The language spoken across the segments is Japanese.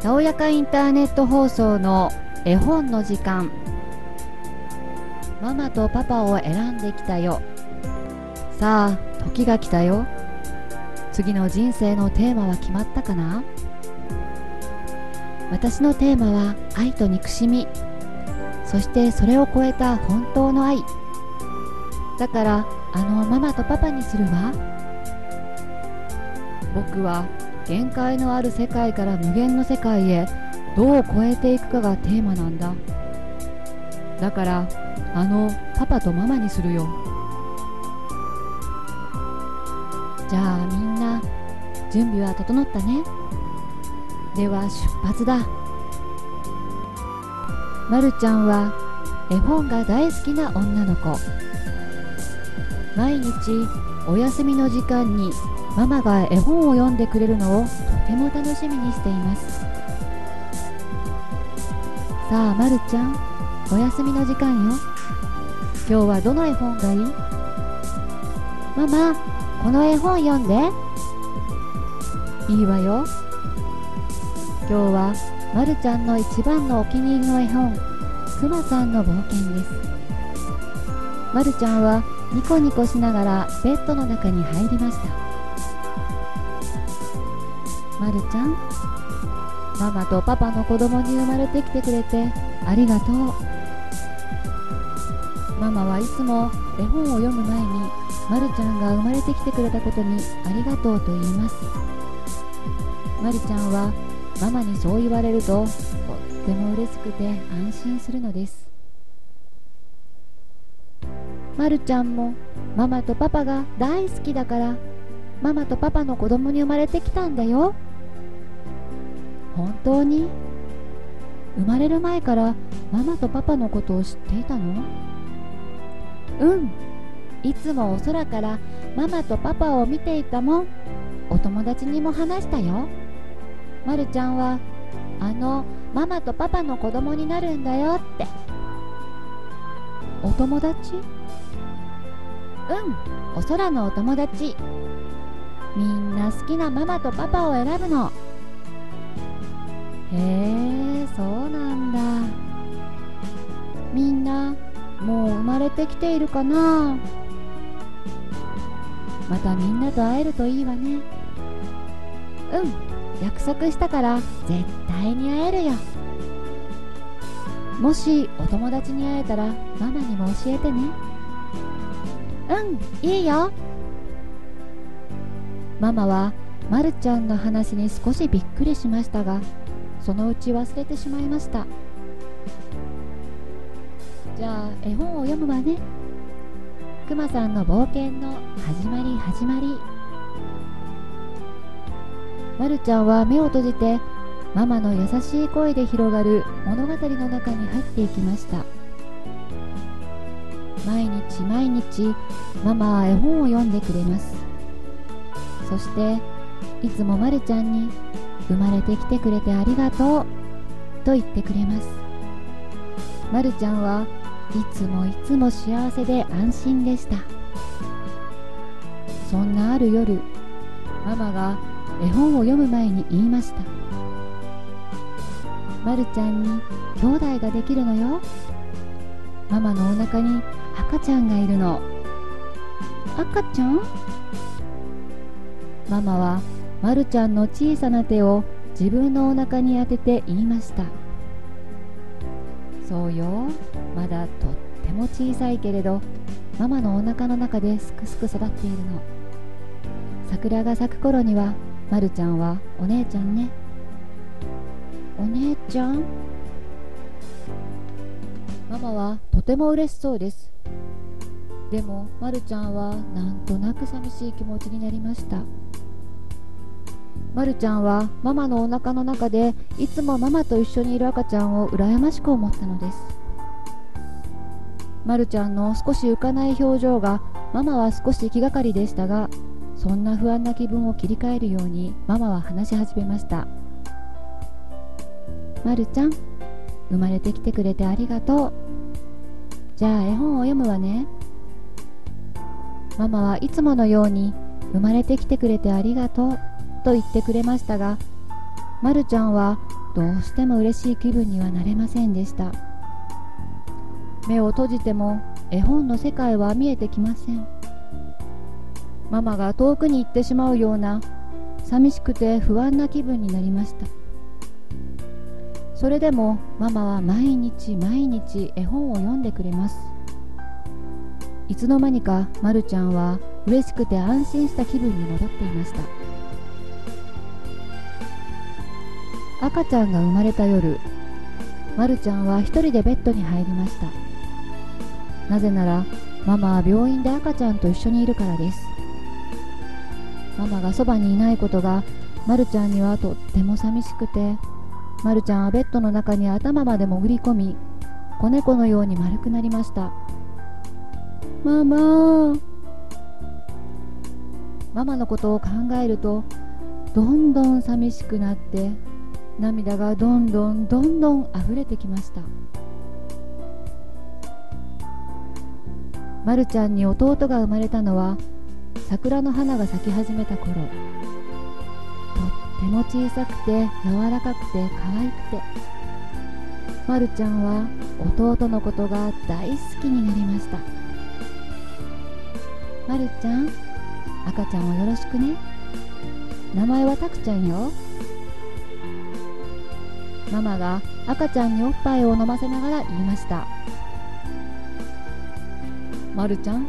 たおやかインターネット放送の絵本の時間。ママとパパを選んできたよ。さあ時が来たよ。次の人生のテーマは決まったかな？私のテーマは愛と憎しみ。そしてそれを超えた本当の愛。だからあのママとパパにするわ。僕は限界のある世界から無限の世界へどう超えていくかがテーマなんだ。だからあのパパとママにするよ。じゃあみんな準備は整ったね。では出発だ。まるちゃんは絵本が大好きな女の子。毎日お休みの時間にママが絵本を読んでくれるのをとても楽しみにしています。さあまるちゃんお休みの時間よ。今日はどの絵本がいい？ママこの絵本読んで。いいわよ。今日はまるちゃんの一番のお気に入りの絵本くまさんの冒険です。まるちゃんはニコニコしながらベッドの中に入りました。まるちゃん。ママとパパの子供に生まれてきてくれてありがとう。ママはいつも絵本を読む前にまるちゃんが生まれてきてくれたことにありがとうと言います。まるちゃんはママにそう言われるととっても嬉しくて安心するのです。まるちゃんもママとパパが大好きだからママとパパの子供に生まれてきたんだよ。本当に？生まれる前からママとパパのことを知っていたの？うん。いつもお空からママとパパを見ていたもん。お友達にも話したよ。まるちゃんはあのママとパパの子供になるんだよって。お友達？うん。お空のお友達。みんな好きなママとパパを選ぶのへえそうなんだ。みんなもう生まれてきているかな？またみんなと会えるといいわね。うん約束したから絶対に会えるよ。もしお友達に会えたらママにも教えてね。うんいいよ。ママはまるちゃんの話に少しびっくりしましたがそのうち忘れてしまいました。じゃあ絵本を読むわね。くまさんの冒険の始まり始まり。まるちゃんは目を閉じてママの優しい声で広がる物語の中に入っていきました。毎日毎日ママは絵本を読んでくれます。そしていつもまるちゃんに生まれてきてくれてありがとう。と言ってくれます。まるちゃんはいつもいつも幸せで安心でした。そんなある夜ママが絵本を読む前に言いました。まるちゃんに兄弟ができるのよ。ママのお腹に赤ちゃんがいるの。赤ちゃん？ママはまるちゃんの小さな手を自分のお腹に当てて言いました。そうよ。まだとっても小さいけれどママのお腹の中ですくすく育っているの。桜が咲く頃にはまるちゃんはお姉ちゃんね。お姉ちゃん？ママはとても嬉しそうです。でもまるちゃんはなんとなく寂しい気持ちになりました。まるちゃんはママのお腹の中でいつもママと一緒にいる赤ちゃんを羨ましく思ったのです。まるちゃんの少し浮かない表情がママは少し気がかりでしたがそんな不安な気分を切り替えるようにママは話し始めました。まるちゃん生まれてきてくれてありがとう。じゃあ絵本を読むわね。ママはいつものように生まれてきてくれてありがとう。と言ってくれましたが、まるちゃんはどうしても嬉しい気分にはなれませんでした。目を閉じても絵本の世界は見えてきません。ママが遠くに行ってしまうような寂しくて不安な気分になりました。それでもママは毎日毎日絵本を読んでくれます。いつの間にかまるちゃんは嬉しくて安心した気分に戻っていました。赤ちゃんが生まれた夜まるちゃんは一人でベッドに入りました。なぜならママは病院で赤ちゃんと一緒にいるからです。ママがそばにいないことがまるちゃんにはとっても寂しくてまるちゃんはベッドの中に頭まで潜り込み子猫のように丸くなりました。ママママのことを考えるとどんどん寂しくなって涙がどんどんどんどん溢れてきました。まるちゃんに弟が生まれたのは桜の花が咲き始めた頃。とっても小さくて柔らかくて可愛くて。まるちゃんは弟のことが大好きになりました。まるちゃん赤ちゃんをよろしくね。名前はたくちゃんよ。ママが赤ちゃんにおっぱいを飲ませながら言いました。まるちゃん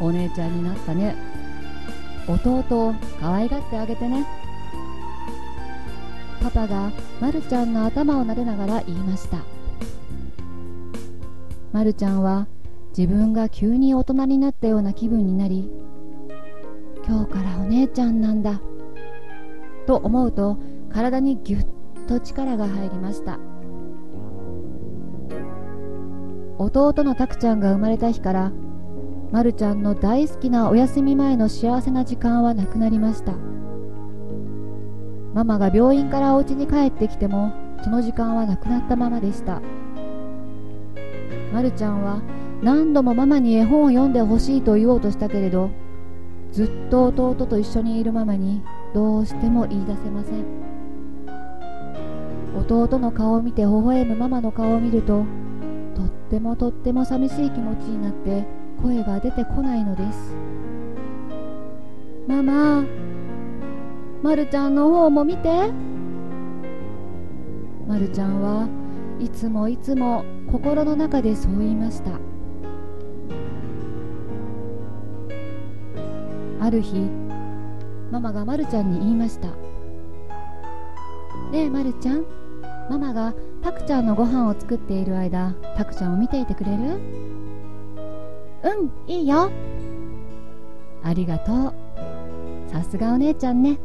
お姉ちゃんになったね。弟を可愛がってあげてね。パパがまるちゃんの頭を撫でながら言いました。まるちゃんは自分が急に大人になったような気分になり今日からお姉ちゃんなんだ。と思うと体にぎゅっと力が入りました。弟のたくちゃんが生まれた日からまるちゃんの大好きなお休み前の幸せな時間はなくなりました。ママが病院からお家に帰ってきてもその時間はなくなったままでした。まるちゃんは何度もママに絵本を読んでほしいと言おうとしたけれどずっと弟と一緒にいるママにどうしても言い出せません。弟の顔を見て微笑むママの顔を見るととってもとっても寂しい気持ちになって声が出てこないのです。ママまるちゃんの方も見て。まるちゃんはいつもいつも心の中でそう言いました。ある日ママがまるちゃんに言いました。ねえまるちゃん。ママがたくちゃんのご飯を作っている間たくちゃんを見ていてくれる？うんいいよ。ありがとう。さすがお姉ちゃんね。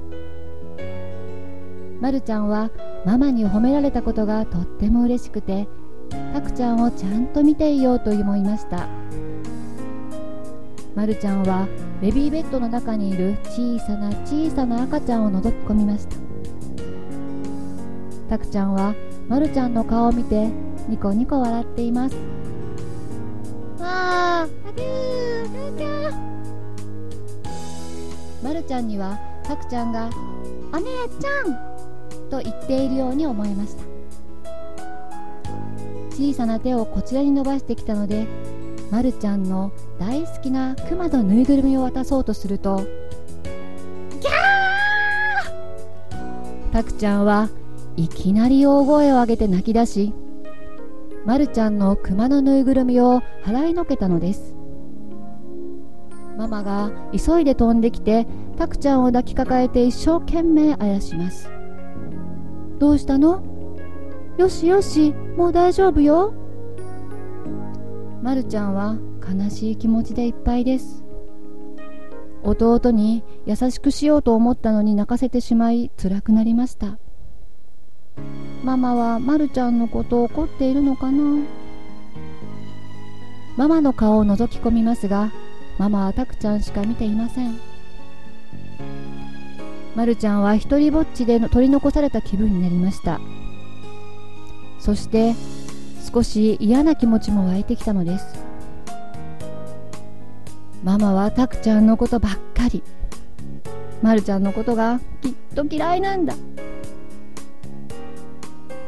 まるちゃんはママに褒められたことがとっても嬉しくてたくちゃんをちゃんと見ていようと思いました。まるちゃんはベビーベッドの中にいる小さな小さな赤ちゃんを覗き込みました。たくちゃんはまるちゃんの顔を見てニコニコ笑っています。わああぎゅー。ちゃんまるちゃんにはたくちゃんが「お姉ちゃん!」と言っているように思いました。小さな手をこちらに伸ばしてきたのでまるちゃんの大好きなクマのぬいぐるみを渡そうとするとギャー。たくちゃんはいきなり大声を上げて泣き出しまるちゃんのクマのぬいぐるみを払いのけたのです。ママが急いで飛んできてたくちゃんを抱きかかえて一生懸命あやします。どうしたの？よしよしもう大丈夫よ。まるちゃんは悲しい気持ちでいっぱいです。弟に優しくしようと思ったのに泣かせてしまい辛くなりました。ママはまるちゃんのこと怒っているのかな？ママの顔を覗き込みますがママはたくちゃんしか見ていません。まるちゃんは一りぼっちで取り残された気分になりました。そして少し嫌な気持ちも湧いてきたのです。ママはたくちゃんのことばっかり。まるちゃんのことがきっと嫌いなんだ。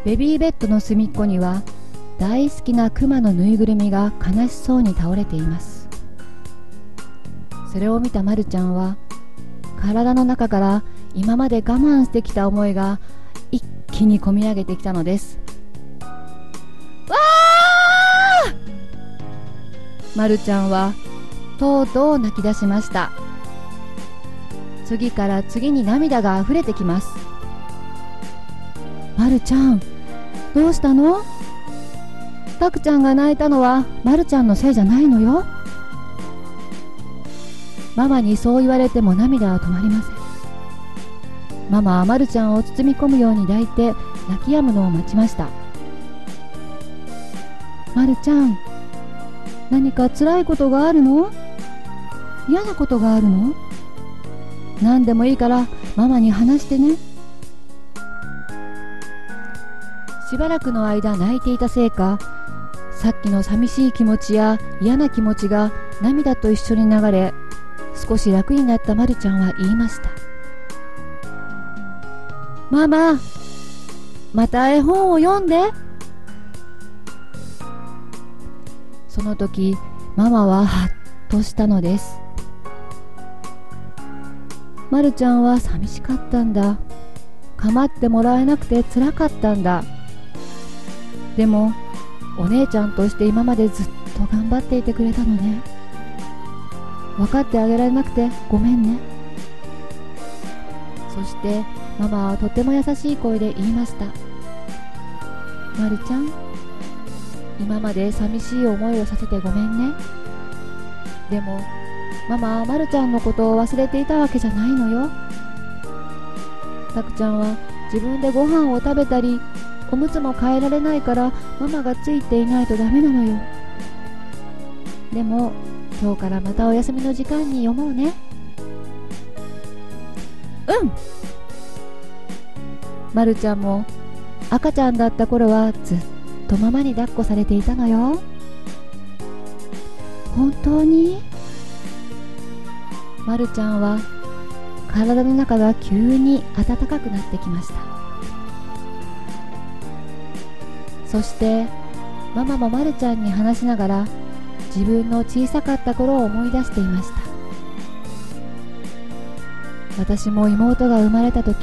ベビーベッドの隅っこには大好きなクマのぬいぐるみが悲しそうに倒れています。それを見たまるちゃんは体の中から今まで我慢してきた思いが一気にこみ上げてきたのです。わー！まるちゃんはとうとう泣き出しました。次から次に涙が溢れてきます。まるちゃんどうしたの？たくちゃんが泣いたのはまるちゃんのせいじゃないのよ。ママにそう言われても涙は止まりません。ママはまるちゃんを包み込むように抱いて泣き止むのを待ちました。まるちゃん何か辛いことがあるの？嫌なことがあるの？何でもいいからママに話してね。しばらくの間泣いていたせいかさっきの寂しい気持ちや嫌な気持ちが涙と一緒に流れ少し楽になったまるちゃんは言いました。ママまた絵本を読んで。その時ママはハッとしたのです。まるちゃんは寂しかったんだ。構ってもらえなくてつらかったんだ。でもお姉ちゃんとして今までずっと頑張っていてくれたのね。分かってあげられなくてごめんね。そしてママはとても優しい声で言いました。まるちゃん今まで寂しい思いをさせてごめんね。でもママはまるちゃんのことを忘れていたわけじゃないのよ。たくちゃんは自分でご飯を食べたりおむつも変えられないからママがついていないとダメなのよ。でも今日からまたお休みの時間に読もうね。うん。まるちゃんも赤ちゃんだった頃はずっとママに抱っこされていたのよ。本当に？まるちゃんは体の中が急に暖かくなってきました。そしてママもまるちゃんに話しながら自分の小さかった頃を思い出していました。私も妹が生まれた時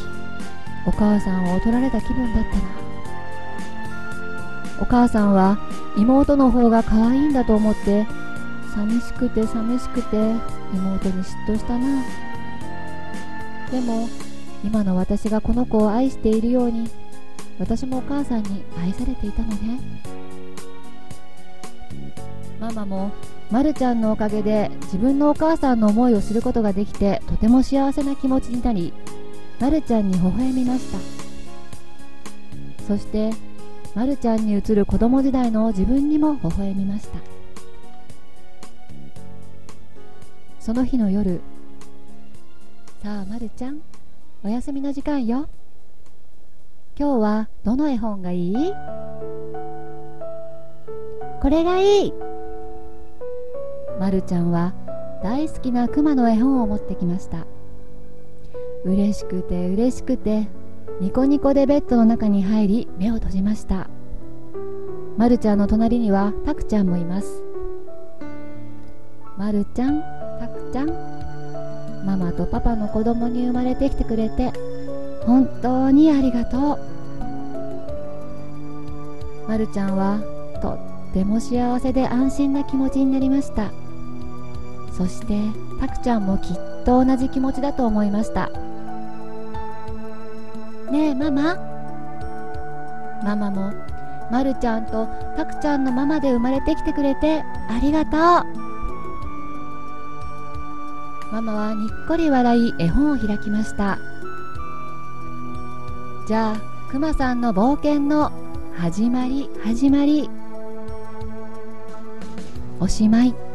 お母さんを取られた気分だったな。お母さんは妹の方が可愛いんだと思って寂しくて寂しくて妹に嫉妬したな。でも今の私がこの子を愛しているように私もお母さんに愛されていたのね。ママもまるちゃんのおかげで自分のお母さんの思いをすることができてとても幸せな気持ちになりまるちゃんに微笑みました。そしてまるちゃんに映る子供時代の自分にも微笑みました。その日の夜。さあまるちゃんお休みの時間よ。今日はどの絵本がいい？これがいい。まるちゃんは大好きなクマの絵本を持ってきました。嬉しくて嬉しくてニコニコでベッドの中に入り目を閉じました。まるちゃんの隣にはたくちゃんもいます。まるちゃんたくちゃん。ママとパパの子供に生まれてきてくれて本当にありがとう。まるちゃんはとっても幸せで安心な気持ちになりました。そしてたくちゃんもきっと同じ気持ちだと思いました。ねえママ？ママもまるちゃんとたくちゃんのママで生まれてきてくれてありがとう。ママはにっこり笑い絵本を開きました。じゃあくまさんの冒険の始まり始まり。おしまい。